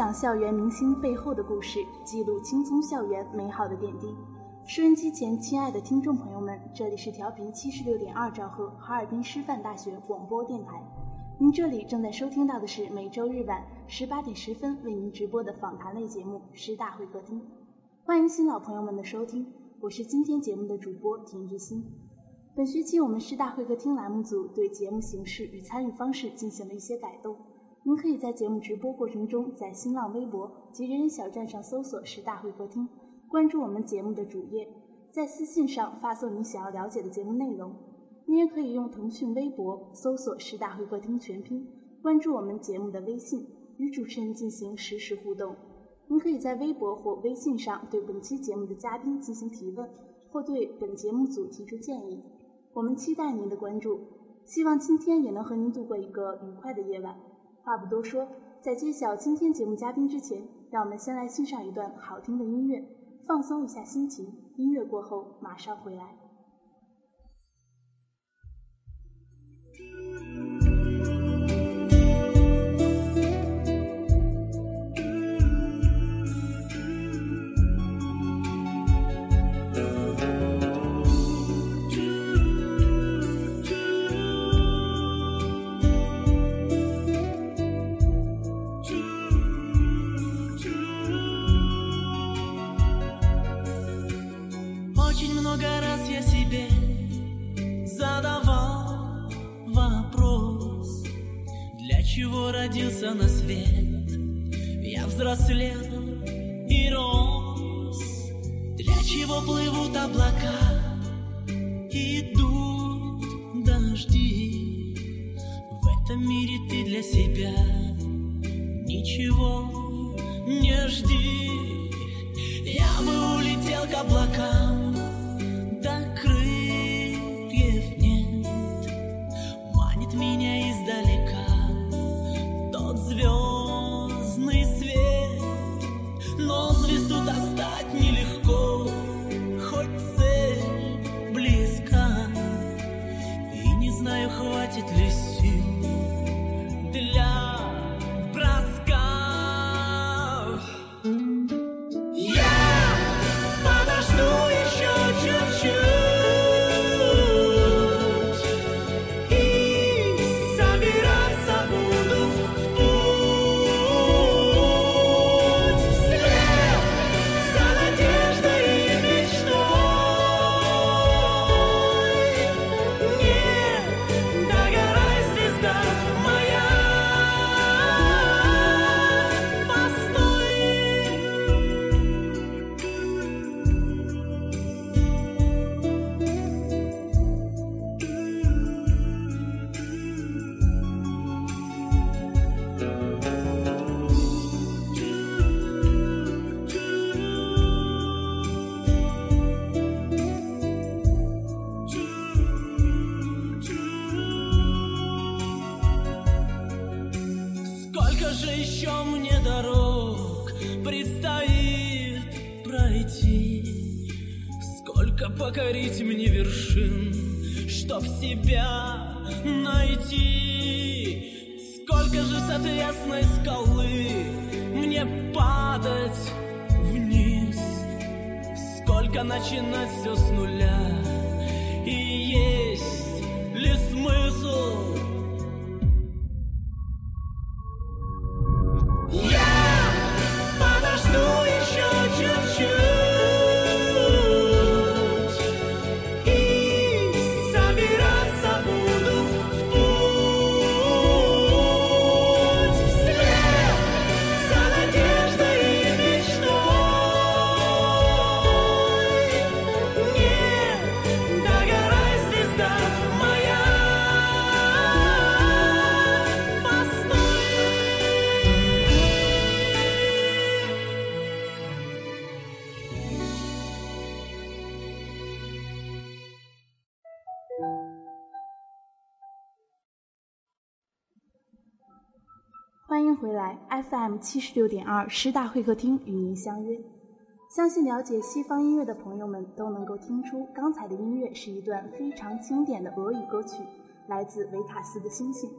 讲校园明星背后的故事，记录青葱校园美好的点滴。收音机前，亲爱的听众朋友们，这里是调频七十六点二兆赫哈尔滨师范大学广播电台。您这里正在收听到的是每周日晚十八点十分为您直播的访谈类节目《师大会客厅》，欢迎新老朋友们的收听，我是今天节目的主播田志新。本学期我们师大会客厅栏目组对节目形式与参与方式进行了一些改动。您可以在节目直播过程中，在新浪微博及人人小站上搜索“十大会客厅”，关注我们节目的主页，在私信上发送您想要了解的节目内容。您也可以用腾讯微博搜索“十大会客厅”全拼，关注我们节目的微信，与主持人进行实时互动。您可以在微博或微信上对本期节目的嘉宾进行提问，或对本节目组提出建议。我们期待您的关注，希望今天也能和您度过一个愉快的夜晚。话不多说，在揭晓今天节目嘉宾之前，让我们先来欣赏一段好听的音乐，放松一下心情。音乐过后马上回来。Родился на свет. Я взрослел и рос. Для чего плывут облака Идут дожди? В этом мире ты для себя себя，FM 七十六点二师大会客厅与您相约。相信了解西方音乐的朋友们都能够听出，刚才的音乐是一段非常经典的俄语歌曲，来自维塔斯的《星星》。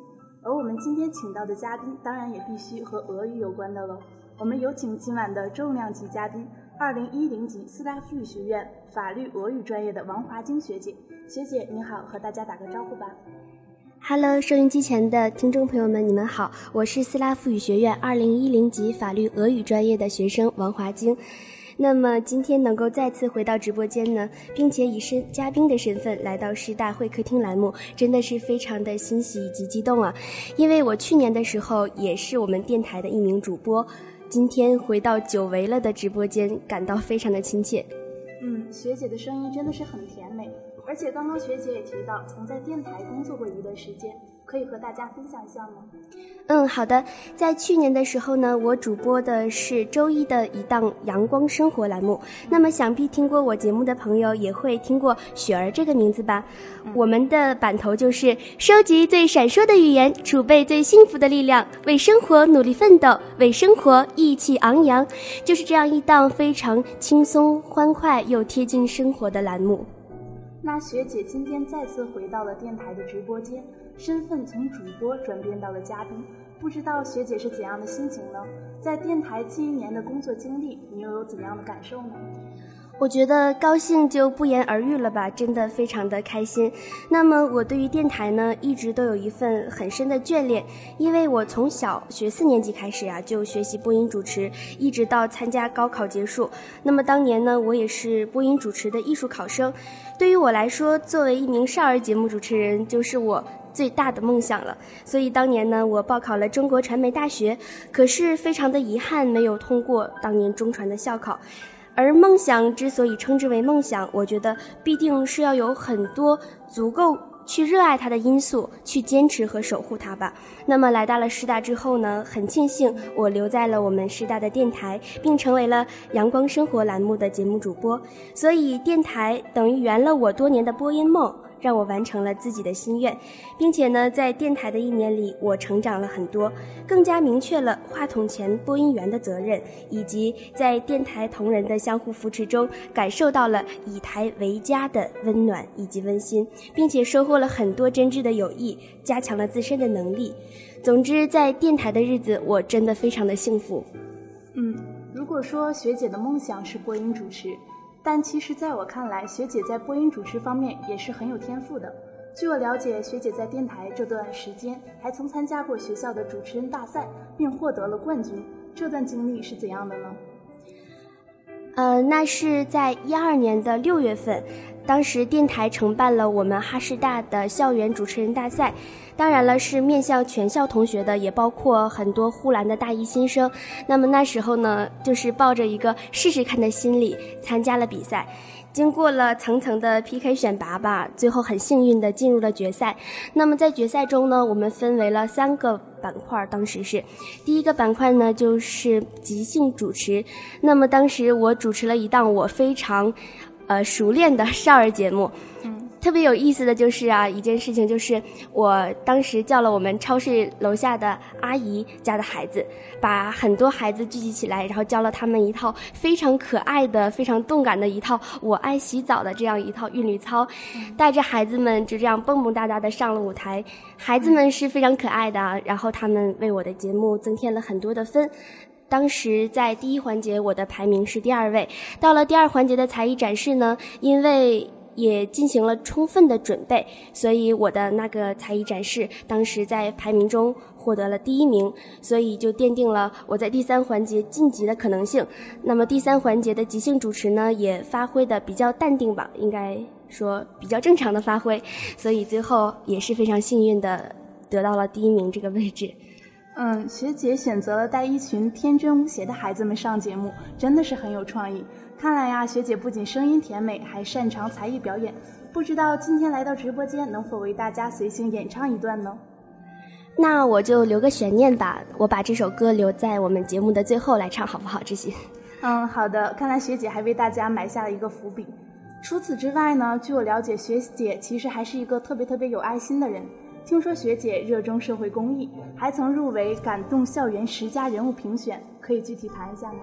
而我们今天请到的嘉宾，当然也必须和俄语有关的了。我们有请今晚的重量级嘉宾，二零一零级斯拉夫语学院法律俄语专业的王华晶学姐。学姐你好，和大家打个招呼吧。Hello，收音机前的听众朋友们，你们好，我是斯拉夫语学院二零一零级法律俄语专业的学生王华晶。那么今天能够再次回到直播间呢，并且以身嘉宾的身份来到师大会客厅栏目，真的是非常的欣喜以及激动啊！因为我去年的时候也是我们电台的一名主播，今天回到久违了的直播间，感到非常的亲切。嗯，学姐的声音真的是很甜美，而且刚刚学姐也提到曾在电台工作过一段时间。可以和大家分享一下吗？嗯，好的。在去年的时候呢，我主播的是周一的一档阳光生活栏目。那么，想必听过我节目的朋友也会听过雪儿这个名字吧？我们的版头就是收集最闪烁的语言，储备最幸福的力量，为生活努力奋斗，为生活意气昂扬。就是这样一档非常轻松欢快又贴近生活的栏目。那学姐今天再次回到了电台的直播间。身份从主播转变到了嘉宾，不知道学姐是怎样的心情呢？在电台近一年的工作经历，你又有怎样的感受呢？我觉得高兴就不言而喻了吧，真的非常的开心。那么我对于电台呢，一直都有一份很深的眷恋，因为我从小学四年级开始呀，就学习播音主持，一直到参加高考结束。那么当年呢，我也是播音主持的艺术考生。对于我来说，作为一名少儿节目主持人，就是我。最大的梦想了，所以当年呢，我报考了中国传媒大学，可是非常的遗憾，没有通过当年中传的校考。而梦想之所以称之为梦想，我觉得必定是要有很多足够去热爱它的因素，去坚持和守护它吧。那么来到了师大之后呢，很庆幸我留在了我们师大的电台，并成为了阳光生活栏目的节目主播，所以电台等于圆了我多年的播音梦。让我完成了自己的心愿，并且呢，在电台的一年里，我成长了很多，更加明确了话筒前播音员的责任，以及在电台同仁的相互扶持中，感受到了以台为家的温暖以及温馨，并且收获了很多真挚的友谊，加强了自身的能力。总之，在电台的日子，我真的非常的幸福。嗯，如果说学姐的梦想是播音主持。但其实，在我看来，学姐在播音主持方面也是很有天赋的。据我了解，学姐在电台这段时间还曾参加过学校的主持人大赛，并获得了冠军。这段经历是怎样的呢？呃，那是在一二年的六月份，当时电台承办了我们哈师大的校园主持人大赛。当然了，是面向全校同学的，也包括很多呼兰的大一新生。那么那时候呢，就是抱着一个试试看的心理参加了比赛。经过了层层的 PK 选拔吧，最后很幸运的进入了决赛。那么在决赛中呢，我们分为了三个板块，当时是第一个板块呢，就是即兴主持。那么当时我主持了一档我非常，呃熟练的少儿节目。特别有意思的就是啊，一件事情就是我当时叫了我们超市楼下的阿姨家的孩子，把很多孩子聚集起来，然后教了他们一套非常可爱的、非常动感的一套“我爱洗澡”的这样一套韵律操，带着孩子们就这样蹦蹦哒哒的上了舞台。孩子们是非常可爱的，然后他们为我的节目增添了很多的分。当时在第一环节，我的排名是第二位。到了第二环节的才艺展示呢，因为。也进行了充分的准备，所以我的那个才艺展示当时在排名中获得了第一名，所以就奠定了我在第三环节晋级的可能性。那么第三环节的即兴主持呢，也发挥的比较淡定吧，应该说比较正常的发挥，所以最后也是非常幸运的得到了第一名这个位置。嗯，学姐选择了带一群天真无邪的孩子们上节目，真的是很有创意。看来呀，学姐不仅声音甜美，还擅长才艺表演。不知道今天来到直播间，能否为大家随性演唱一段呢？那我就留个悬念吧，我把这首歌留在我们节目的最后来唱，好不好？这些。嗯，好的。看来学姐还为大家埋下了一个伏笔。除此之外呢，据我了解，学姐其实还是一个特别特别有爱心的人。听说学姐热衷社会公益，还曾入围感动校园十佳人物评选，可以具体谈一下吗？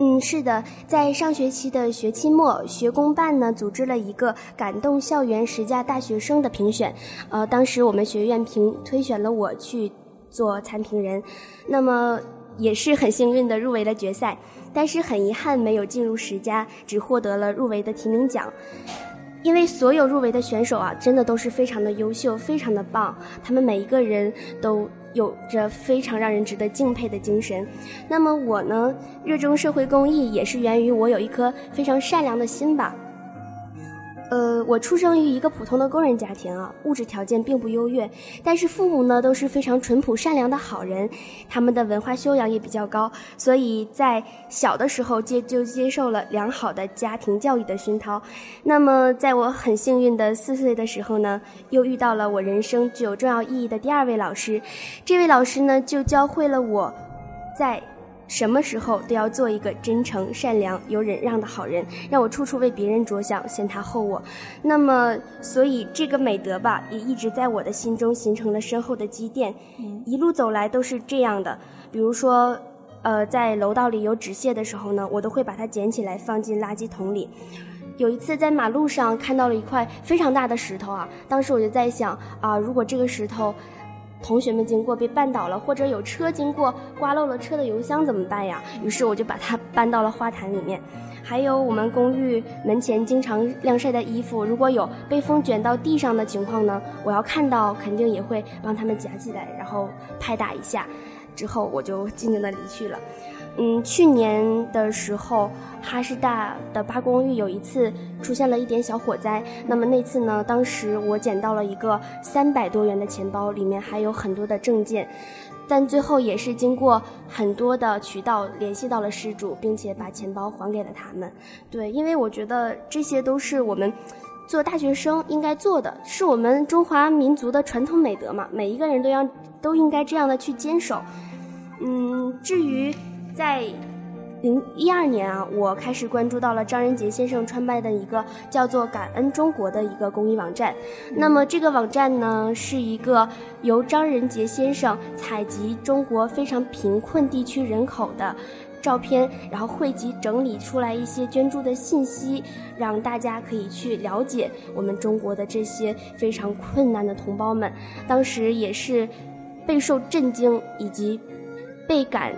嗯，是的，在上学期的学期末，学工办呢组织了一个感动校园十佳大学生的评选，呃，当时我们学院评推选了我去做参评人，那么也是很幸运的入围了决赛，但是很遗憾没有进入十佳，只获得了入围的提名奖。因为所有入围的选手啊，真的都是非常的优秀，非常的棒，他们每一个人都有着非常让人值得敬佩的精神。那么我呢，热衷社会公益，也是源于我有一颗非常善良的心吧。我出生于一个普通的工人家庭啊，物质条件并不优越，但是父母呢都是非常淳朴善良的好人，他们的文化修养也比较高，所以在小的时候接就接受了良好的家庭教育的熏陶。那么在我很幸运的四岁的时候呢，又遇到了我人生具有重要意义的第二位老师，这位老师呢就教会了我，在。什么时候都要做一个真诚、善良、有忍让的好人，让我处处为别人着想，先他后我。那么，所以这个美德吧，也一直在我的心中形成了深厚的积淀。一路走来都是这样的。比如说，呃，在楼道里有纸屑的时候呢，我都会把它捡起来放进垃圾桶里。有一次在马路上看到了一块非常大的石头啊，当时我就在想啊，如果这个石头。同学们经过被绊倒了，或者有车经过刮漏了车的油箱怎么办呀？于是我就把它搬到了花坛里面。还有我们公寓门前经常晾晒的衣服，如果有被风卷到地上的情况呢，我要看到肯定也会帮他们夹起来，然后拍打一下，之后我就静静的离去了。嗯，去年的时候，哈师大的八公寓有一次出现了一点小火灾。那么那次呢，当时我捡到了一个三百多元的钱包，里面还有很多的证件，但最后也是经过很多的渠道联系到了失主，并且把钱包还给了他们。对，因为我觉得这些都是我们做大学生应该做的，是我们中华民族的传统美德嘛，每一个人都要都应该这样的去坚守。嗯，至于。在零一二年啊，我开始关注到了张仁杰先生创办的一个叫做“感恩中国”的一个公益网站。那么这个网站呢，是一个由张仁杰先生采集中国非常贫困地区人口的照片，然后汇集整理出来一些捐助的信息，让大家可以去了解我们中国的这些非常困难的同胞们。当时也是备受震惊以及倍感。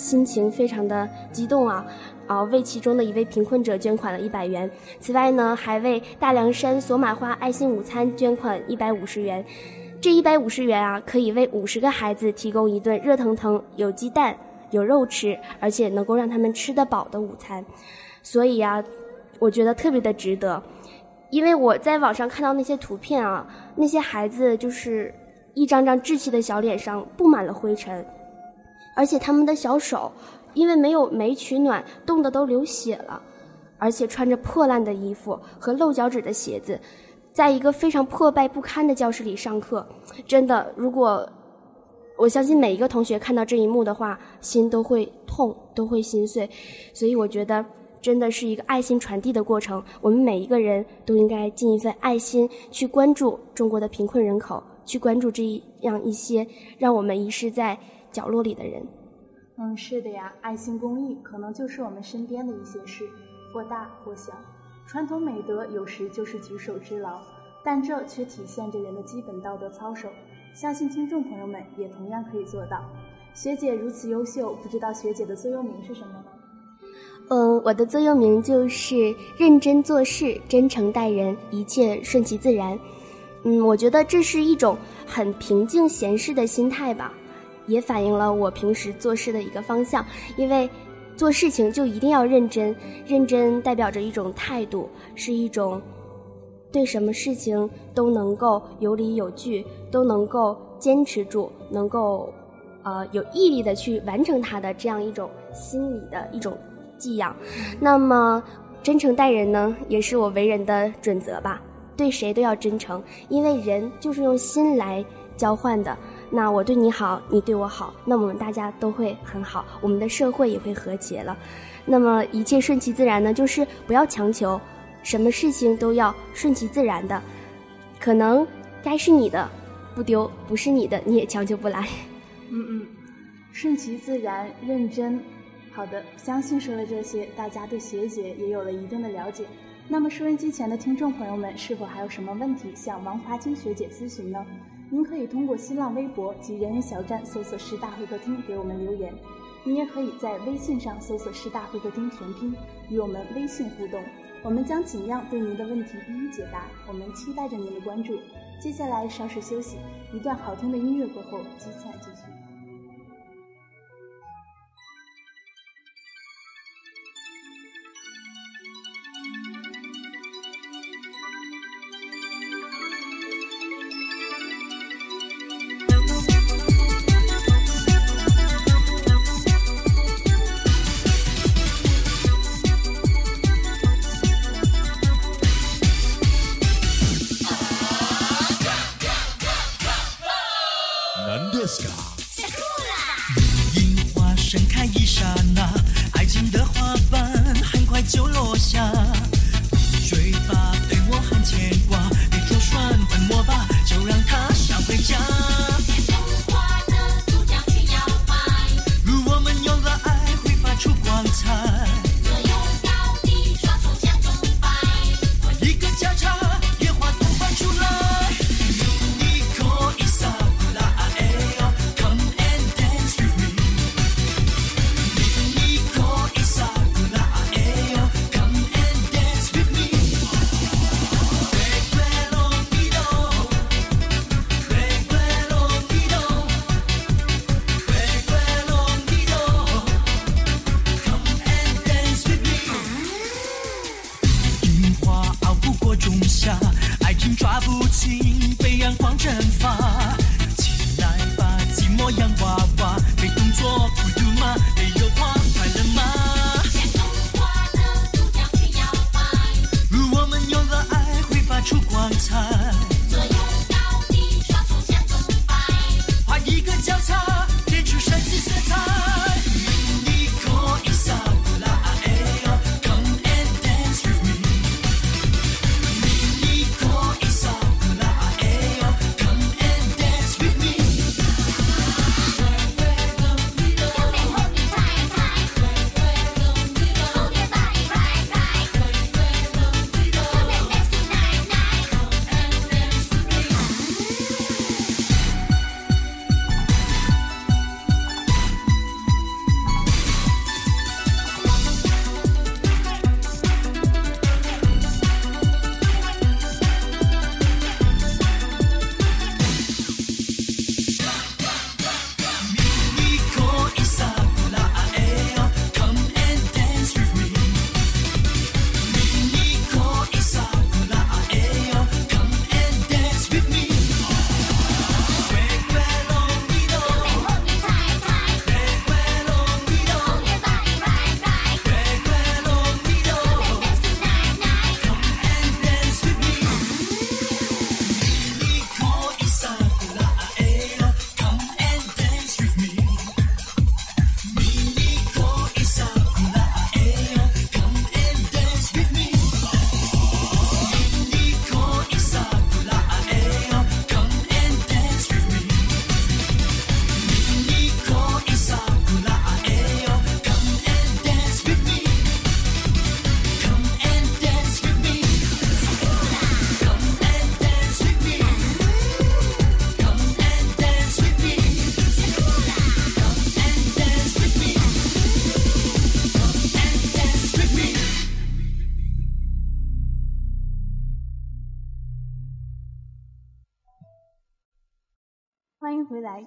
心情非常的激动啊，啊，为其中的一位贫困者捐款了一百元。此外呢，还为大凉山索玛花爱心午餐捐款一百五十元。这一百五十元啊，可以为五十个孩子提供一顿热腾腾、有鸡蛋、有肉吃，而且能够让他们吃得饱的午餐。所以啊，我觉得特别的值得。因为我在网上看到那些图片啊，那些孩子就是一张张稚气的小脸上布满了灰尘。而且他们的小手，因为没有煤取暖，冻得都流血了，而且穿着破烂的衣服和露脚趾的鞋子，在一个非常破败不堪的教室里上课。真的，如果我相信每一个同学看到这一幕的话，心都会痛，都会心碎。所以我觉得，真的是一个爱心传递的过程。我们每一个人都应该尽一份爱心，去关注中国的贫困人口，去关注这样一些让我们遗失在。角落里的人，嗯，是的呀，爱心公益可能就是我们身边的一些事，或大或小。传统美德有时就是举手之劳，但这却体现着人的基本道德操守。相信听众朋友们也同样可以做到。学姐如此优秀，不知道学姐的座右铭是什么呢？嗯，我的座右铭就是认真做事，真诚待人，一切顺其自然。嗯，我觉得这是一种很平静闲适的心态吧。也反映了我平时做事的一个方向，因为做事情就一定要认真，认真代表着一种态度，是一种对什么事情都能够有理有据，都能够坚持住，能够呃有毅力的去完成它的这样一种心理的一种寄养。那么真诚待人呢，也是我为人的准则吧，对谁都要真诚，因为人就是用心来交换的。那我对你好，你对我好，那我们大家都会很好，我们的社会也会和谐了。那么一切顺其自然呢？就是不要强求，什么事情都要顺其自然的。可能该是你的不丢，不是你的你也强求不来。嗯嗯，顺其自然，认真。好的，相信说了这些，大家对学姐也有了一定的了解。那么，收音机前的听众朋友们，是否还有什么问题向王华晶学姐咨询呢？您可以通过新浪微博及人人小站搜索“师大会客厅”给我们留言，您也可以在微信上搜索“师大会客厅”全拼，与我们微信互动，我们将尽量对您的问题一一解答。我们期待着您的关注。接下来稍事休息，一段好听的音乐过后，精彩继续。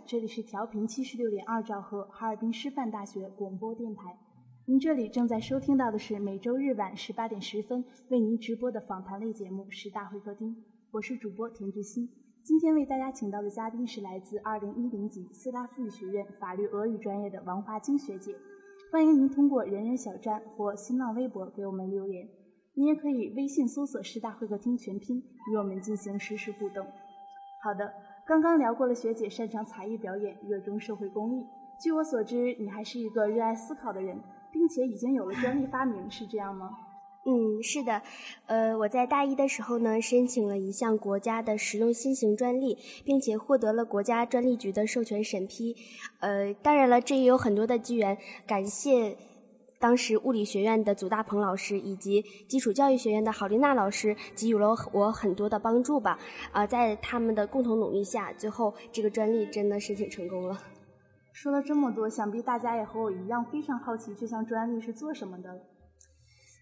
这里是调频七十六点二兆赫哈尔滨师范大学广播电台。您这里正在收听到的是每周日晚十八点十分为您直播的访谈类节目《师大会客厅》，我是主播田志新。今天为大家请到的嘉宾是来自二零一零级四大附语学院法律俄语专业的王华金学姐。欢迎您通过人人小站或新浪微博给我们留言，您也可以微信搜索“师大会客厅”全拼与我们进行实时互动。好的，刚刚聊过了学姐擅长才艺表演，热衷社会公益。据我所知，你还是一个热爱思考的人，并且已经有了专利发明，是这样吗？嗯，是的，呃，我在大一的时候呢，申请了一项国家的实用新型专利，并且获得了国家专利局的授权审批。呃，当然了，这也有很多的机缘，感谢当时物理学院的祖大鹏老师以及基础教育学院的郝丽娜老师给予了我很多的帮助吧。啊、在他们的共同努力下，最后这个专利真的申请成功了。说了这么多，想必大家也和我一样非常好奇这项专利是做什么的了。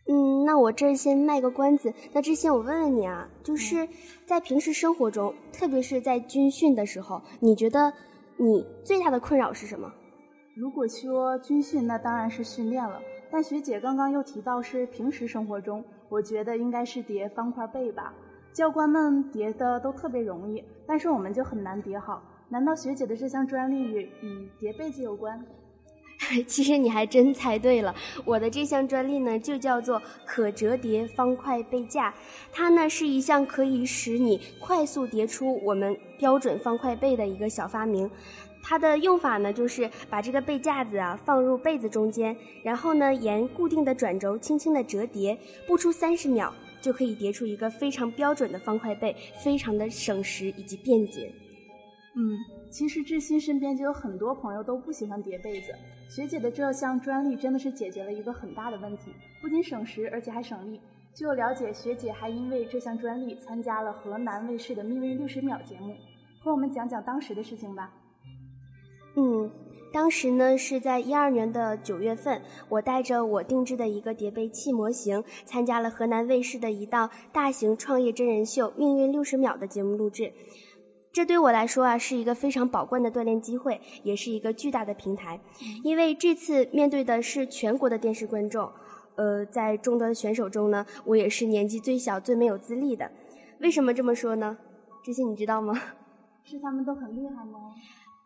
嗯，那我这儿先卖个关子。那之前我问问你啊，就是在平时生活中，特别是在军训的时候，你觉得你最大的困扰是什么？如果说军训，那当然是训练了。但学姐刚刚又提到是平时生活中，我觉得应该是叠方块被吧。教官们叠的都特别容易，但是我们就很难叠好。难道学姐的这项专利与与叠被子有关？其实你还真猜对了，我的这项专利呢就叫做可折叠方块被架，它呢是一项可以使你快速叠出我们标准方块被的一个小发明。它的用法呢，就是把这个被架子啊放入被子中间，然后呢沿固定的转轴轻轻的折叠，不出三十秒就可以叠出一个非常标准的方块被，非常的省时以及便捷。嗯，其实志新身边就有很多朋友都不喜欢叠被子。学姐的这项专利真的是解决了一个很大的问题，不仅省时，而且还省力。据我了解，学姐还因为这项专利参加了河南卫视的《命运六十秒》节目，和我们讲讲当时的事情吧。嗯，当时呢是在一二年的九月份，我带着我定制的一个叠被器模型，参加了河南卫视的一档大型创业真人秀《命运六十秒》的节目录制。这对我来说啊，是一个非常宝贵的锻炼机会，也是一个巨大的平台。因为这次面对的是全国的电视观众，呃，在众多的选手中呢，我也是年纪最小、最没有资历的。为什么这么说呢？这些你知道吗？是他们都很厉害吗？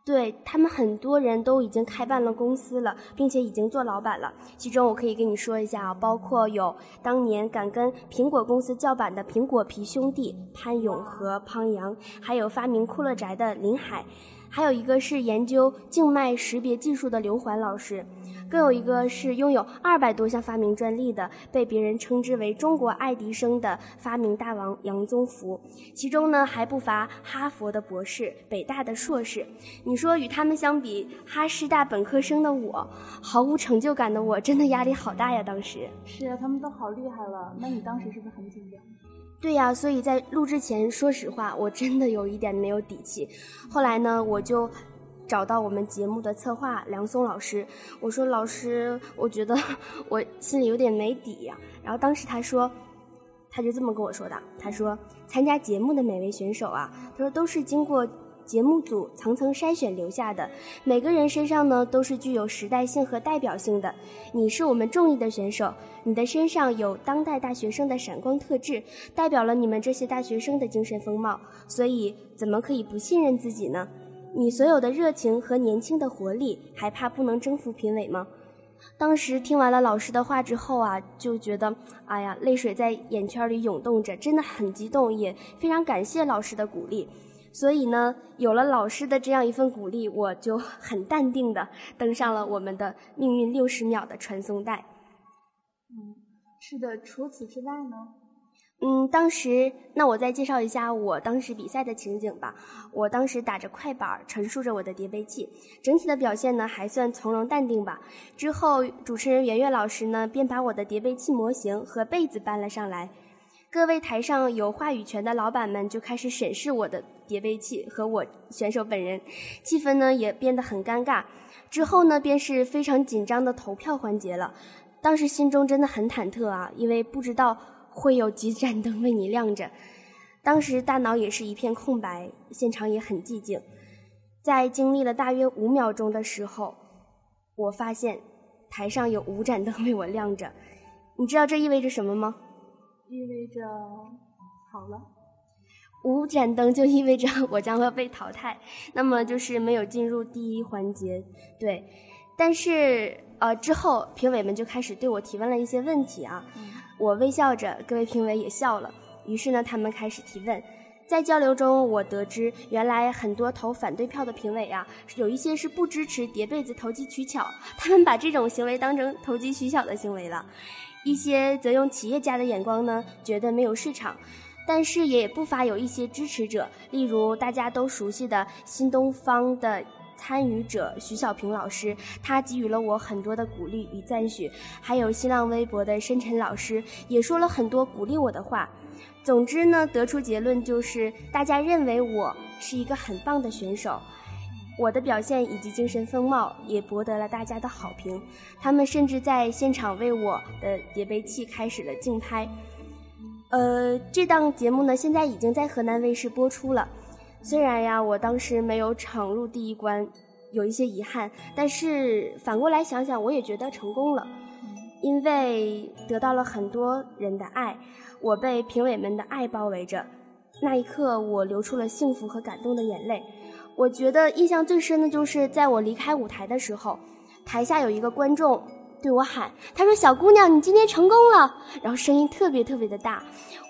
对他们很多人都已经开办了公司了，并且已经做老板了。其中我可以跟你说一下啊，包括有当年敢跟苹果公司叫板的苹果皮兄弟潘勇和潘阳，还有发明酷乐宅的林海，还有一个是研究静脉识别技术的刘环老师，更有一个是拥有二百多项发明专利的，被别人称之为中国爱迪生的发明大王杨宗福。其中呢还不乏哈佛的博士、北大的硕士。你说与他们相比，哈师大本科生的我，毫无成就感的我，真的压力好大呀！当时。是啊，他们都好厉害了。那你当时是不是很紧张？对呀、所以在录之前，说实话，我真的有一点没有底气。后来呢，我就找到我们节目的策划梁松老师，我说：“老师，我觉得 我心里有点没底呀、然后当时他说，他就这么跟我说的，他说：“参加节目的每位选手啊，他说都是经过。”节目组层层筛选留下的，每个人身上呢都是具有时代性和代表性的。你是我们中意的选手，你的身上有当代大学生的闪光特质，代表了你们这些大学生的精神风貌，所以怎么可以不信任自己呢？你所有的热情和年轻的活力，还怕不能征服评委吗？当时听完了老师的话之后啊，就觉得，哎呀，泪水在眼圈里涌动着，真的很激动，也非常感谢老师的鼓励。所以呢，有了老师的这样一份鼓励，我就很淡定的 登上了我们的命运六十秒的传送带。嗯，是的。除此之外呢？嗯，当时那我再介绍一下我当时比赛的情景吧。我当时打着快板，陈述着我的叠被器，整体的表现呢还算从容淡定吧。之后，主持人圆圆老师呢便把我的叠被器模型和被子搬了上来。各位台上有话语权的老板们就开始审视我的叠被器和我选手本人，气氛呢也变得很尴尬。之后呢，便是非常紧张的投票环节了。当时心中真的很忐忑啊，因为不知道会有几盏灯为你亮着。当时大脑也是一片空白，现场也很寂静。在经历了大约五秒钟的时候，我发现台上有五盏灯为我亮着。你知道这意味着什么吗？意味着好了。五盏灯就意味着我将会被淘汰，那么就是没有进入第一环节。对，但是呃之后评委们就开始对我提问了一些问题啊，我微笑着，各位评委也笑了。于是呢，他们开始提问。在交流中，我得知原来很多投反对票的评委啊，有一些是不支持叠被子投机取巧，他们把这种行为当成投机取巧的行为了。一些则用企业家的眼光呢，觉得没有市场。但是也不乏有一些支持者，例如大家都熟悉的新东方的参与者徐小平老师，他给予了我很多的鼓励与赞许，还有新浪微博的深沉老师也说了很多鼓励我的话。总之呢，得出结论就是大家认为我是一个很棒的选手。我的表现以及精神风貌也博得了大家的好评，他们甚至在现场为我的叠杯器开始了竞拍。呃，这档节目呢，现在已经在河南卫视播出了。虽然呀，我当时没有闯入第一关，有一些遗憾，但是反过来想想，我也觉得成功了，因为得到了很多人的爱，我被评委们的爱包围着。那一刻，我流出了幸福和感动的眼泪。我觉得印象最深的就是在我离开舞台的时候，台下有一个观众对我喊：“他说小姑娘，你今天成功了。”然后声音特别特别的大。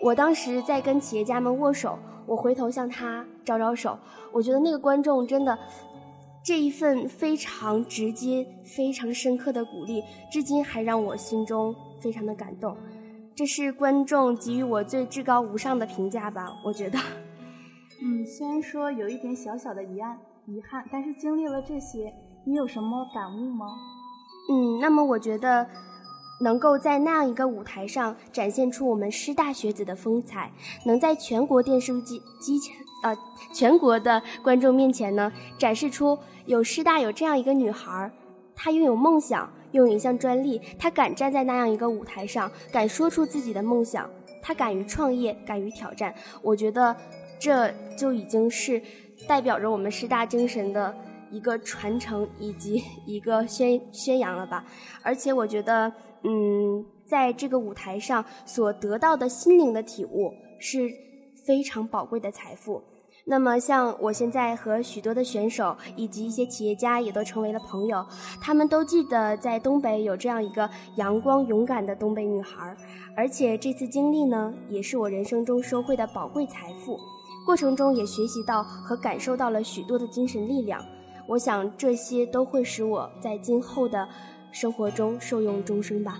我当时在跟企业家们握手，我回头向他招招手。我觉得那个观众真的，这一份非常直接、非常深刻的鼓励，至今还让我心中非常的感动。这是观众给予我最至高无上的评价吧？我觉得。嗯，虽然说有一点小小的遗憾，遗憾，但是经历了这些，你有什么感悟吗？嗯，那么我觉得，能够在那样一个舞台上展现出我们师大学子的风采，能在全国电视机机前呃全国的观众面前呢，展示出有师大有这样一个女孩，她拥有梦想，拥有一项专利，她敢站在那样一个舞台上，敢说出自己的梦想，她敢于创业，敢于挑战。我觉得。这就已经是代表着我们师大精神的一个传承以及一个宣宣扬了吧。而且我觉得，嗯，在这个舞台上所得到的心灵的体悟是非常宝贵的财富。那么，像我现在和许多的选手以及一些企业家也都成为了朋友，他们都记得在东北有这样一个阳光勇敢的东北女孩儿，而且这次经历呢，也是我人生中收获的宝贵财富。过程中也学习到和感受到了许多的精神力量，我想这些都会使我在今后的生活中受用终生吧。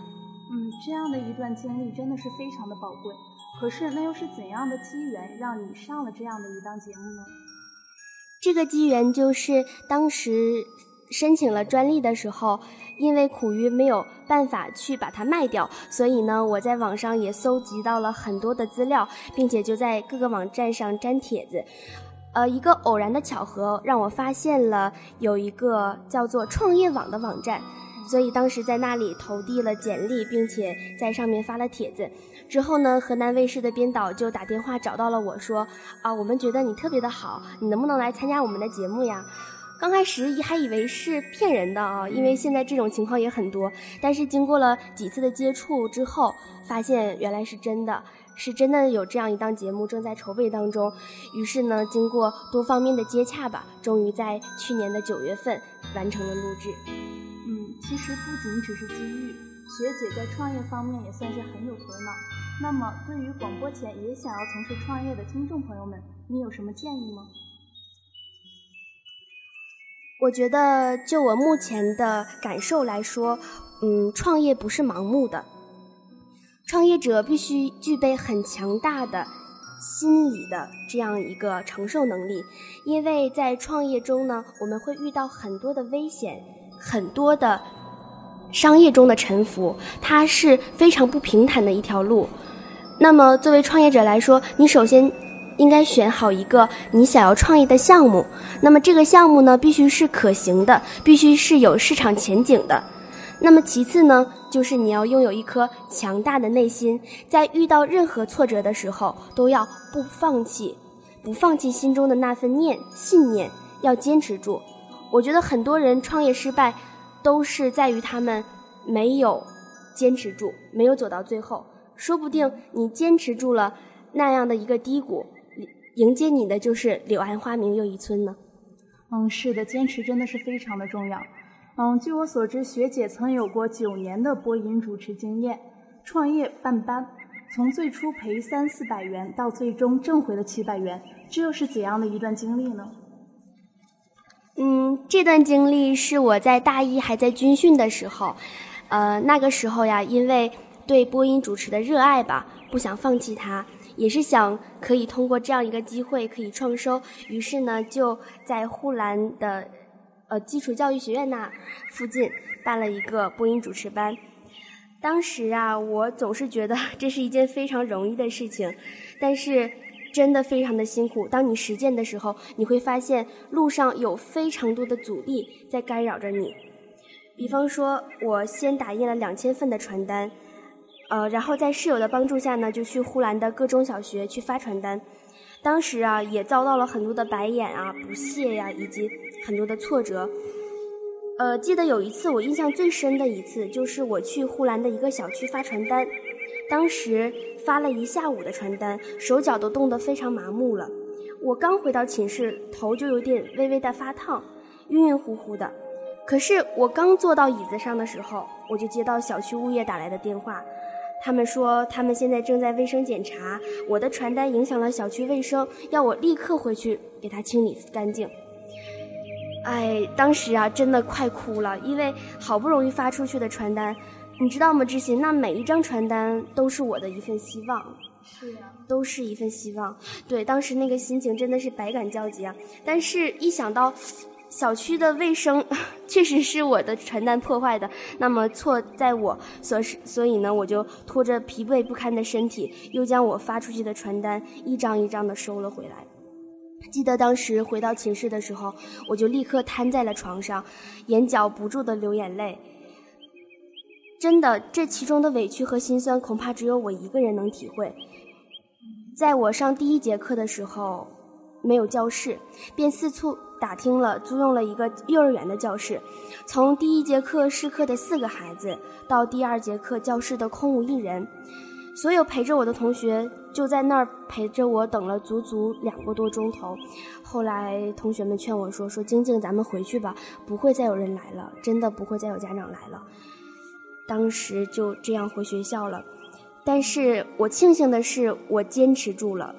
嗯，这样的一段经历真的是非常的宝贵。可是，那又是怎样的机缘让你上了这样的一档节目呢？这个机缘就是当时申请了专利的时候。因为苦于没有办法去把它卖掉，所以呢，我在网上也搜集到了很多的资料，并且就在各个网站上粘帖子。呃，一个偶然的巧合让我发现了有一个叫做创业网的网站，所以当时在那里投递了简历，并且在上面发了帖子。之后呢，河南卫视的编导就打电话找到了我说：“啊，我们觉得你特别的好，你能不能来参加我们的节目呀？”刚开始还以为是骗人的啊，因为现在这种情况也很多。但是经过了几次的接触之后，发现原来是真的，是真的有这样一档节目正在筹备当中。于是呢，经过多方面的接洽吧，终于在去年的九月份完成了录制。嗯，其实不仅只是机遇，学姐在创业方面也算是很有头脑。那么，对于广播前也想要从事创业的听众朋友们，你有什么建议吗？我觉得，就我目前的感受来说，嗯，创业不是盲目的，创业者必须具备很强大的心理的这样一个承受能力，因为在创业中呢，我们会遇到很多的危险，很多的商业中的沉浮，它是非常不平坦的一条路。那么，作为创业者来说，你首先。应该选好一个你想要创业的项目，那么这个项目呢，必须是可行的，必须是有市场前景的。那么其次呢，就是你要拥有一颗强大的内心，在遇到任何挫折的时候，都要不放弃，不放弃心中的那份念信念，要坚持住。我觉得很多人创业失败，都是在于他们没有坚持住，没有走到最后。说不定你坚持住了那样的一个低谷。迎接你的就是柳暗花明又一村呢。嗯，是的，坚持真的是非常的重要。嗯，据我所知，学姐曾有过九年的播音主持经验，创业办班，从最初赔三四百元到最终挣回了七百元，这又是怎样的一段经历呢？嗯，这段经历是我在大一还在军训的时候，呃，那个时候呀，因为对播音主持的热爱吧，不想放弃它。也是想可以通过这样一个机会可以创收，于是呢就在呼兰的呃基础教育学院那附近办了一个播音主持班。当时啊，我总是觉得这是一件非常容易的事情，但是真的非常的辛苦。当你实践的时候，你会发现路上有非常多的阻力在干扰着你。比方说，我先打印了两千份的传单，呃，然后在室友的帮助下呢，就去呼兰的各中小学去发传单。当时啊，也遭到了很多的白眼啊、不屑呀、以及很多的挫折。呃，记得有一次我印象最深的一次，就是我去呼兰的一个小区发传单，当时发了一下午的传单，手脚都冻得非常麻木了。我刚回到寝室，头就有点微微的发烫，晕晕乎乎的。可是我刚坐到椅子上的时候，我就接到小区物业打来的电话，他们说他们现在正在卫生检查，我的传单影响了小区卫生，要我立刻回去给它清理干净。哎，当时啊，真的快哭了，因为好不容易发出去的传单，你知道吗？志新，那每一张传单都是我的一份希望，是啊、都是一份希望。对，当时那个心情真的是百感交集啊。但是，一想到小区的卫生 确实是我的传单破坏的，那么错在我，所是所以呢，我就拖着疲惫不堪的身体，又将我发出去的传单一张一张的收了回来。记得当时回到寝室的时候，我就立刻瘫在了床上，眼角不住的流眼泪。真的，这其中的委屈和心酸，恐怕只有我一个人能体会。在我上第一节课的时候，没有教室，便四处打听了租用了一个幼儿园的教室。从第一节课试课的四个孩子，到第二节课教室的空无一人，所有陪着我的同学就在那儿陪着我等了足足两个多钟头。后来同学们劝我说：“说晶晶，咱们回去吧，不会再有人来了，真的不会再有家长来了。”当时就这样回学校了。但是我庆幸的是，我坚持住了，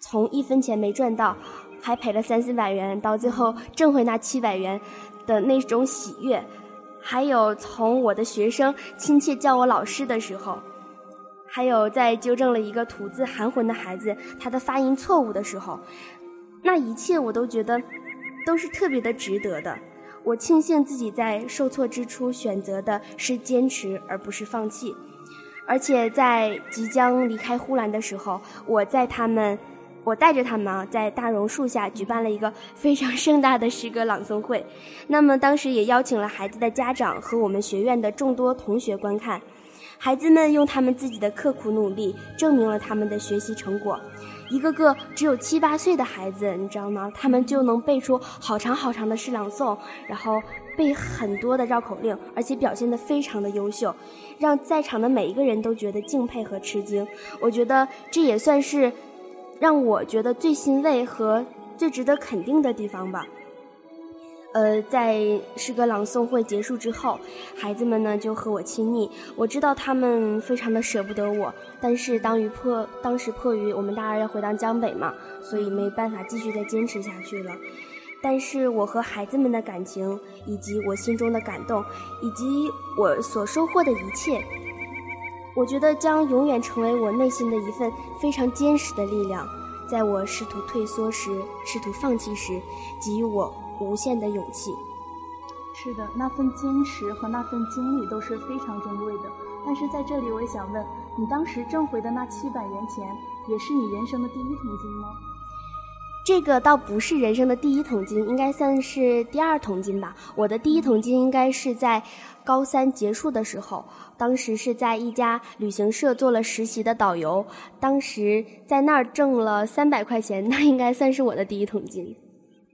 从一分钱没赚到，还赔了三四百元，到最后挣回那七百元的那种喜悦，还有从我的学生亲切叫我老师的时候，还有在纠正了一个吐字含混的孩子他的发音错误的时候，那一切我都觉得都是特别的值得的。我庆幸自己在受挫之初选择的是坚持，而不是放弃。而且在即将离开呼兰的时候，我在他们，我带着他们啊，在大榕树下举办了一个非常盛大的诗歌朗诵会。那么当时也邀请了孩子的家长和我们学院的众多同学观看。孩子们用他们自己的刻苦努力，证明了他们的学习成果。一个个只有七八岁的孩子，你知道吗？他们就能背出好长好长的诗朗诵，然后背很多的绕口令，而且表现得非常的优秀，让在场的每一个人都觉得敬佩和吃惊。我觉得这也算是让我觉得最欣慰和最值得肯定的地方吧。呃，在诗歌朗诵会结束之后，孩子们呢就和我亲昵。我知道他们非常的舍不得我，但是当于迫当时迫于我们大二要回到江北嘛，所以没办法继续再坚持下去了。但是我和孩子们的感情，以及我心中的感动，以及我所收获的一切，我觉得将永远成为我内心的一份非常坚实的力量，在我试图退缩时、试图放弃时，给予我无限的勇气。是的，那份坚持和那份经历都是非常珍贵的。但是在这里，我也想问，你当时挣回的那七百元钱，也是你人生的第一桶金吗？这个倒不是人生的第一桶金，应该算是第二桶金吧。我的第一桶金应该是在高三结束的时候，当时是在一家旅行社做了实习的导游，当时在那儿挣了三百块钱，那应该算是我的第一桶金。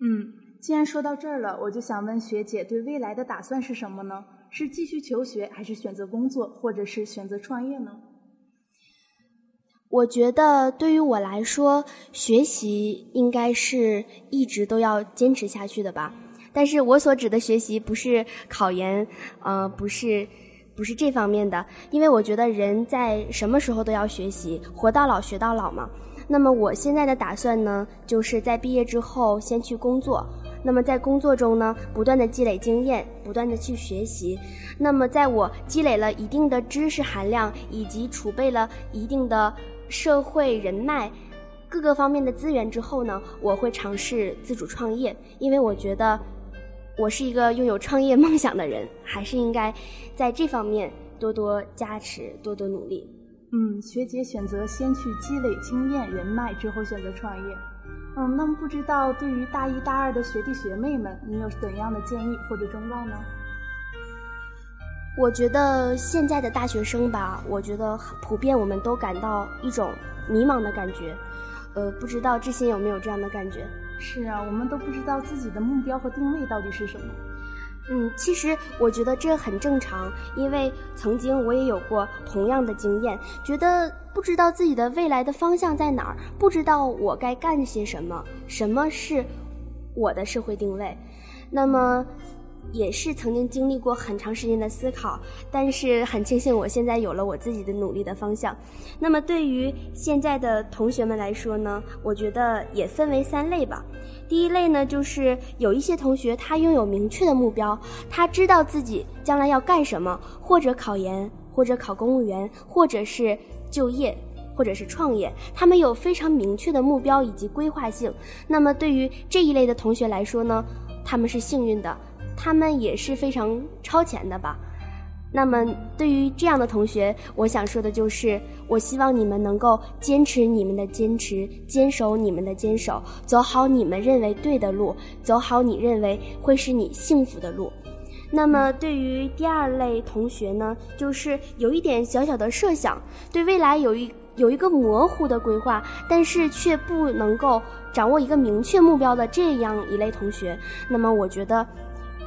嗯，既然说到这儿了，我就想问学姐对未来的打算是什么呢？是继续求学，还是选择工作，或者是选择创业呢？我觉得对于我来说，学习应该是一直都要坚持下去的吧。但是我所指的学习不是考研，呃，不是，不是这方面的。因为我觉得人在什么时候都要学习，活到老学到老嘛。那么我现在的打算呢，就是在毕业之后先去工作。那么在工作中呢，不断的积累经验，不断的去学习。那么在我积累了一定的知识含量，以及储备了一定的社会人脉各个方面的资源之后呢，我会尝试自主创业，因为我觉得我是一个拥有创业梦想的人，还是应该在这方面多多加持，多多努力。嗯，学姐选择先去积累经验人脉，之后选择创业。嗯，那么不知道对于大一、大二的学弟学妹们，你有怎样的建议或者忠告呢？我觉得现在的大学生吧，我觉得普遍我们都感到一种迷茫的感觉。呃，不知道志新有没有这样的感觉？是啊，我们都不知道自己的目标和定位到底是什么。嗯，其实我觉得这很正常，因为曾经我也有过同样的经验，觉得不知道自己的未来的方向在哪儿，不知道我该干些什么，什么是我的社会定位。那么，也是曾经经历过很长时间的思考，但是很庆幸我现在有了我自己的努力的方向。那么对于现在的同学们来说呢，我觉得也分为三类吧。第一类呢，就是有一些同学他拥有明确的目标，他知道自己将来要干什么，或者考研，或者考公务员，或者是就业，或者是创业，他们有非常明确的目标以及规划性。那么对于这一类的同学来说呢，他们是幸运的，他们也是非常超前的吧。那么，对于这样的同学，我想说的就是，我希望你们能够坚持你们的坚持，坚守你们的坚守，走好你们认为对的路，走好你认为会是你幸福的路。那么，对于第二类同学呢，就是有一点小小的设想，对未来有一有一个模糊的规划，但是却不能够掌握一个明确目标的这样一类同学，那么我觉得。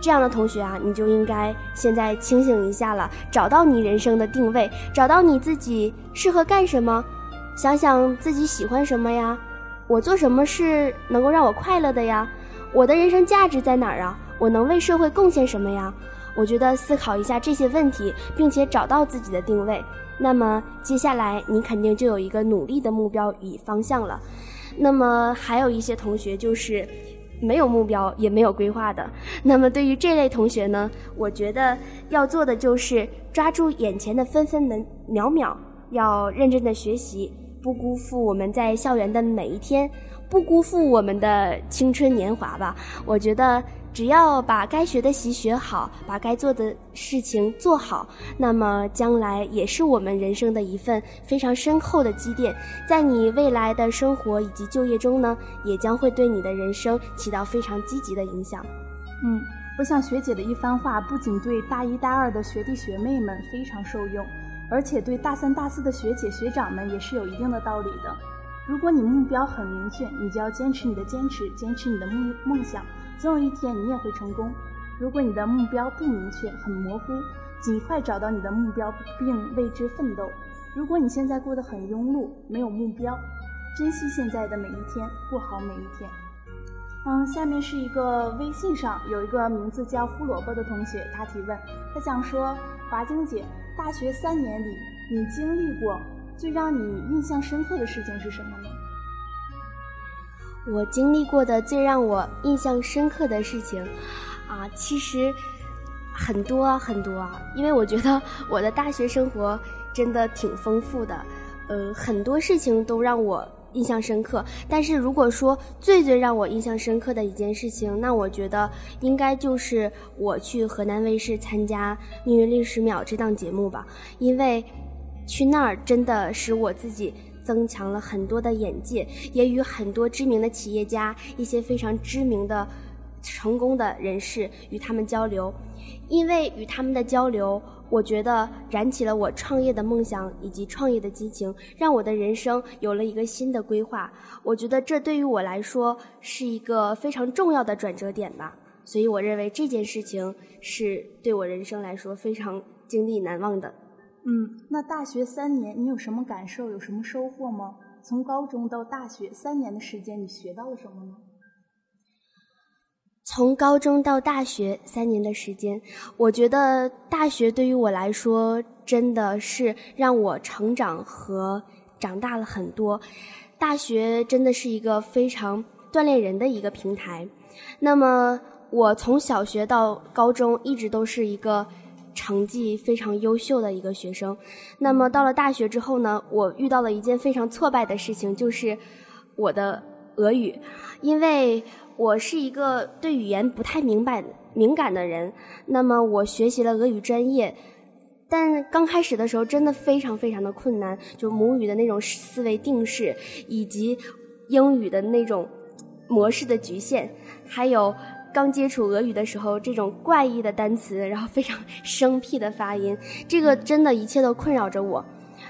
这样的同学啊，你就应该现在清醒一下了，找到你人生的定位，找到你自己适合干什么，想想自己喜欢什么呀，我做什么是能够让我快乐的呀，我的人生价值在哪儿啊？我能为社会贡献什么呀？我觉得思考一下这些问题，并且找到自己的定位，那么接下来你肯定就有一个努力的目标与方向了。那么还有一些同学就是。没有目标也没有规划的，那么对于这类同学呢，我觉得要做的就是抓住眼前的分分秒秒秒，要认真的学习，不辜负我们在校园的每一天，不辜负我们的青春年华吧。我觉得只要把该学的习学好，把该做的事情做好，那么将来也是我们人生的一份非常深厚的积淀，在你未来的生活以及就业中呢，也将会对你的人生起到非常积极的影响。嗯，我想学姐的一番话不仅对大一大二的学弟学妹们非常受用，而且对大三大四的学姐学长们也是有一定的道理的。如果你目标很明确，你就要坚持你的坚持，坚持你的梦梦想，总有一天你也会成功。如果你的目标不明确，很模糊，尽快找到你的目标并为之奋斗。如果你现在过得很庸碌，没有目标，珍惜现在的每一天，过好每一天。嗯，下面是一个微信上有一个名字叫胡萝卜的同学，他提问，他想说，华晶姐，大学三年里你经历过最让你印象深刻的事情是什么呢？我经历过的最让我印象深刻的事情，啊，其实很多很多啊，因为我觉得我的大学生活真的挺丰富的，呃，很多事情都让我印象深刻。但是如果说最最让我印象深刻的一件事情，那我觉得应该就是我去河南卫视参加《命运历史秒》这档节目吧，因为去那儿真的使我自己。增强了很多的眼界，也与很多知名的企业家、一些非常知名的、成功的人士与他们交流。因为与他们的交流，我觉得燃起了我创业的梦想以及创业的激情，让我的人生有了一个新的规划。我觉得这对于我来说是一个非常重要的转折点吧。所以我认为这件事情是对我人生来说非常经历难忘的。嗯，那大学三年你有什么感受，有什么收获吗？从高中到大学三年的时间，你学到了什么呢？从高中到大学三年的时间，我觉得大学对于我来说真的是让我成长和长大了很多。大学真的是一个非常锻炼人的一个平台。那么我从小学到高中一直都是一个。成绩非常优秀的一个学生，那么到了大学之后呢，我遇到了一件非常挫败的事情，就是我的俄语，因为我是一个对语言不太明白、敏感的人。那么我学习了俄语专业，但刚开始的时候真的非常非常的困难，就母语的那种思维定式，以及英语的那种模式的局限，还有刚接触俄语的时候这种怪异的单词，然后非常生僻的发音，这个真的一切都困扰着我。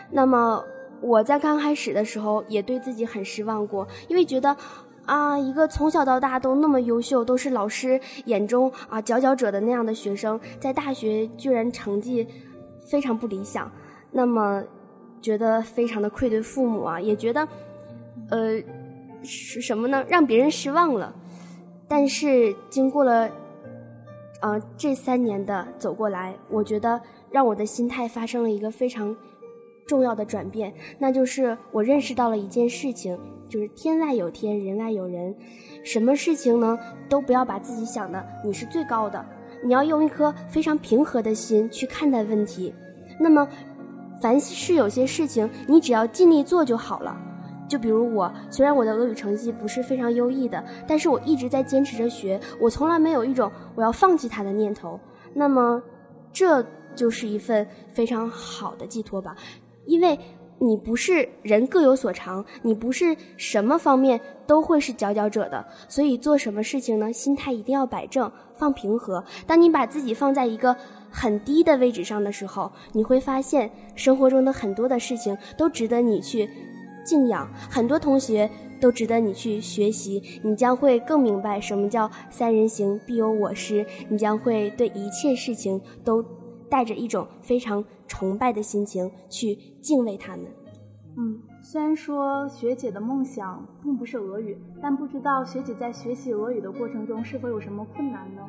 那么我在刚开始的时候也对自己很失望过，因为觉得。啊，一个从小到大都那么优秀，都是老师眼中啊佼佼者的那样的学生，在大学居然成绩非常不理想，那么觉得非常的愧对父母啊，也觉得呃是什么呢？让别人失望了。但是经过了呃这三年的走过来，我觉得让我的心态发生了一个非常重要的转变，那就是我认识到了一件事情。就是天外有天，人外有人，什么事情呢，都不要把自己想的你是最高的，你要用一颗非常平和的心去看待问题。那么，凡是有些事情，你只要尽力做就好了。就比如我，虽然我的俄语成绩不是非常优异的，但是我一直在坚持着学，我从来没有一种我要放弃它的念头。那么，这就是一份非常好的寄托吧，因为。你不是人各有所长，你不是什么方面都会是佼佼者的，所以做什么事情呢？心态一定要摆正，放平和。当你把自己放在一个很低的位置上的时候，你会发现生活中的很多的事情都值得你去敬仰，很多同学都值得你去学习。你将会更明白什么叫三人行必有我师，你将会对一切事情都。带着一种非常崇拜的心情去敬畏他们。嗯，虽然说学姐的梦想并不是俄语，但不知道学姐在学习俄语的过程中是否有什么困难呢？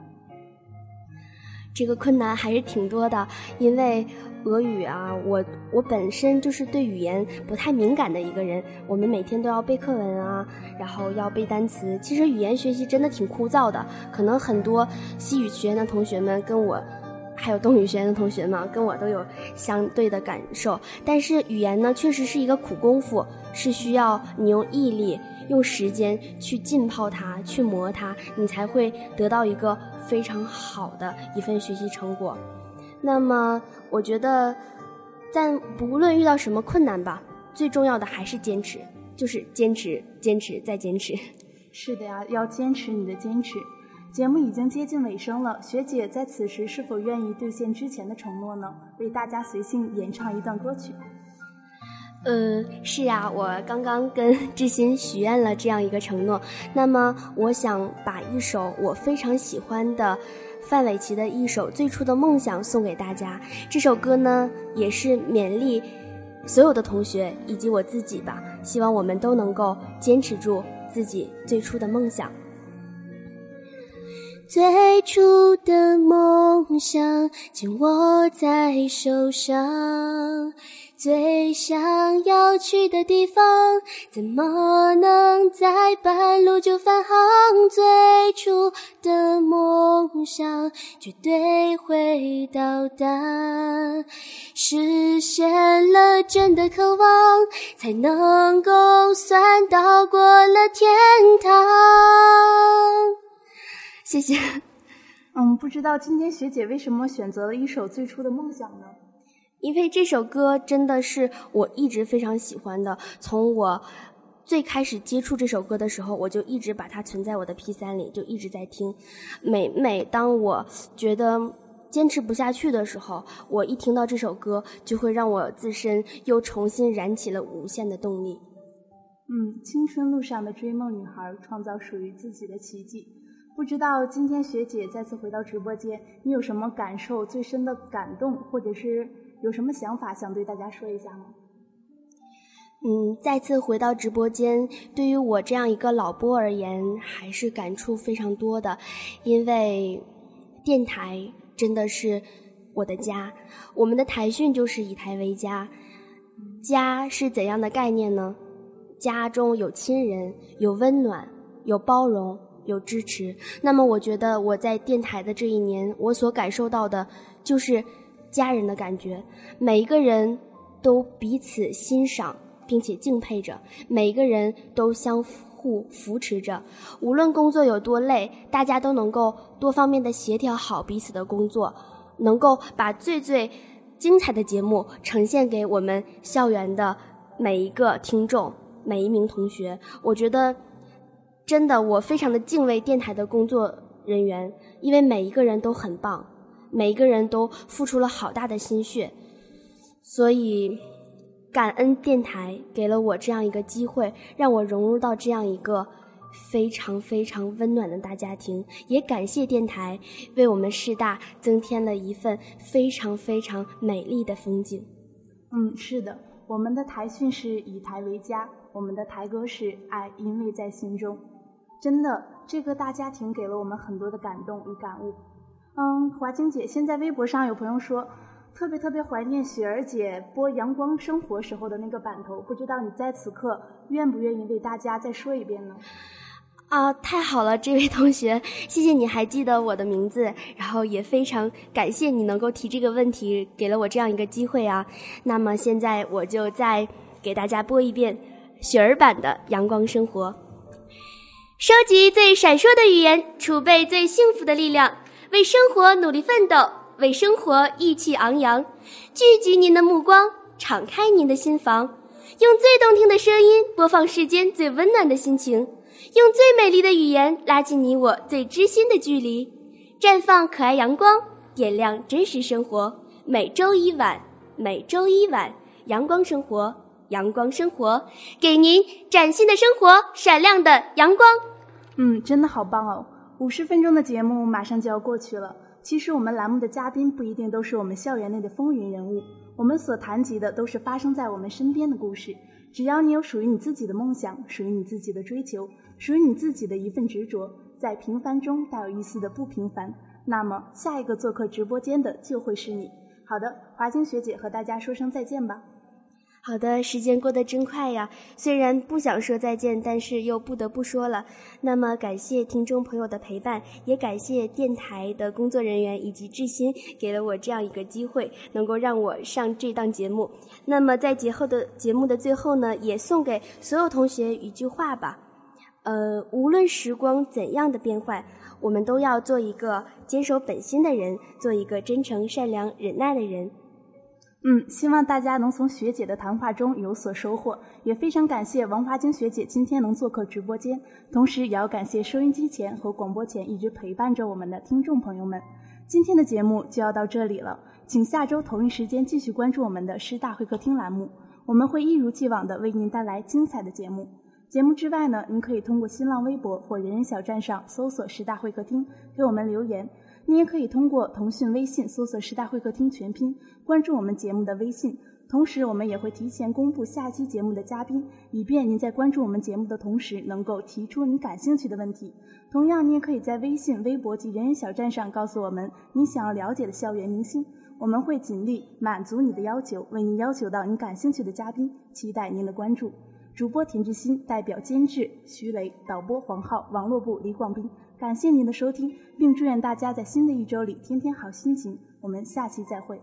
这个困难还是挺多的，因为俄语啊，我我本身就是对语言不太敏感的一个人。我们每天都要背课文啊，然后要背单词。其实语言学习真的挺枯燥的，可能很多西语学院的同学们跟我。还有东语学院的同学们跟我都有相对的感受，但是语言呢，确实是一个苦功夫，是需要你用毅力、用时间去浸泡它、去磨它，你才会得到一个非常好的一份学习成果。那么，我觉得，但不论遇到什么困难吧，最重要的还是坚持，就是坚持、坚持再坚持。是的呀，要坚持你的坚持。节目已经接近尾声了，学姐在此时是否愿意兑现之前的承诺呢？为大家随性演唱一段歌曲。嗯，是呀，我刚刚跟志新许愿了这样一个承诺。那么，我想把一首我非常喜欢的范玮琪的一首《最初的梦想》送给大家。这首歌呢，也是勉励所有的同学以及我自己吧。希望我们都能够坚持住自己最初的梦想。最初的梦想紧握在手上，最想要去的地方，怎么能在半路就返航？最初的梦想绝对会到达，实现了真的渴望，才能够算到过了天堂。谢谢。嗯，不知道今天学姐为什么选择了一首最初的梦想呢？因为这首歌真的是我一直非常喜欢的。从我最开始接触这首歌的时候，我就一直把它存在我的 P 三里，就一直在听。每每当我觉得坚持不下去的时候，我一听到这首歌，就会让我自身又重新燃起了无限的动力。嗯，青春路上的追梦女孩，创造属于自己的奇迹。不知道今天学姐再次回到直播间，你有什么感受最深的感动，或者是有什么想法想对大家说一下吗？嗯，再次回到直播间，对于我这样一个老播而言，还是感触非常多的，因为电台真的是我的家，我们的台训就是以台为家。家是怎样的概念呢？家中有亲人，有温暖，有包容。有支持，那么我觉得我在电台的这一年，我所感受到的就是家人的感觉。每一个人都彼此欣赏并且敬佩着，每一个人都相互扶持着。无论工作有多累，大家都能够多方面的协调好彼此的工作，能够把最最精彩的节目呈现给我们校园的每一个听众、每一名同学。我觉得，真的，我非常的敬畏电台的工作人员，因为每一个人都很棒，每一个人都付出了好大的心血，所以。感恩电台给了我这样一个机会，让我融入到这样一个非常非常温暖的大家庭。也感谢电台为我们师大增添了一份非常非常美丽的风景。嗯，是的，我们的台训是以台为家，我们的台歌是爱因为在心中。真的，这个大家庭给了我们很多的感动与感悟。嗯，华晶姐，现在微博上有朋友说。特别特别怀念雪儿姐播《阳光生活》时候的那个版头，不知道你在此刻愿不愿意为大家再说一遍呢？啊，太好了，这位同学，谢谢你还记得我的名字，然后也非常感谢你能够提这个问题，给了我这样一个机会啊。那么现在我就再给大家播一遍雪儿版的《阳光生活》，收集最闪烁的语言，储备最幸福的力量，为生活努力奋斗。为生活意气昂扬，聚集您的目光，敞开您的心房，用最动听的声音播放世间最温暖的心情，用最美丽的语言拉近你我最知心的距离，绽放可爱阳光，点亮真实生活。每周一晚，每周一晚，阳光生活，阳光生活，给您崭新的生活，闪亮的阳光。嗯，真的好棒哦！五十分钟的节目马上就要过去了。其实我们栏目的嘉宾不一定都是我们校园内的风云人物，我们所谈及的都是发生在我们身边的故事。只要你有属于你自己的梦想，属于你自己的追求，属于你自己的一份执着，在平凡中带有一丝的不平凡，那么下一个做客直播间的就会是你。好的，华晶学姐和大家说声再见吧。好的，时间过得真快呀！虽然不想说再见，但是又不得不说了。那么，感谢听众朋友的陪伴，也感谢电台的工作人员以及志新给了我这样一个机会，能够让我上这档节目。那么，在节后的节目的最后呢，也送给所有同学一句话吧：呃，无论时光怎样的变换，我们都要做一个坚守本心的人，做一个真诚、善良、忍耐的人。嗯，希望大家能从学姐的谈话中有所收获，也非常感谢王华晶学姐今天能做客直播间，同时也要感谢收音机前和广播前一直陪伴着我们的听众朋友们。今天的节目就要到这里了，请下周同一时间继续关注我们的师大会客厅栏目，我们会一如既往的为您带来精彩的节目。节目之外呢，您可以通过新浪微博或人人小站上搜索“师大会客厅”给我们留言。你也可以通过腾讯微信搜索“十大会客厅”全拼，关注我们节目的微信。同时，我们也会提前公布下期节目的嘉宾，以便您在关注我们节目的同时，能够提出您感兴趣的问题。同样，你也可以在微信、微博及人人小站上告诉我们您想要了解的校园明星，我们会尽力满足你的要求，为您要求到你感兴趣的嘉宾，期待您的关注。主播田志新代表监制徐雷，导播黄浩，网络部李广斌。感谢您的收听，并祝愿大家在新的一周里天天好心情。我们下期再会。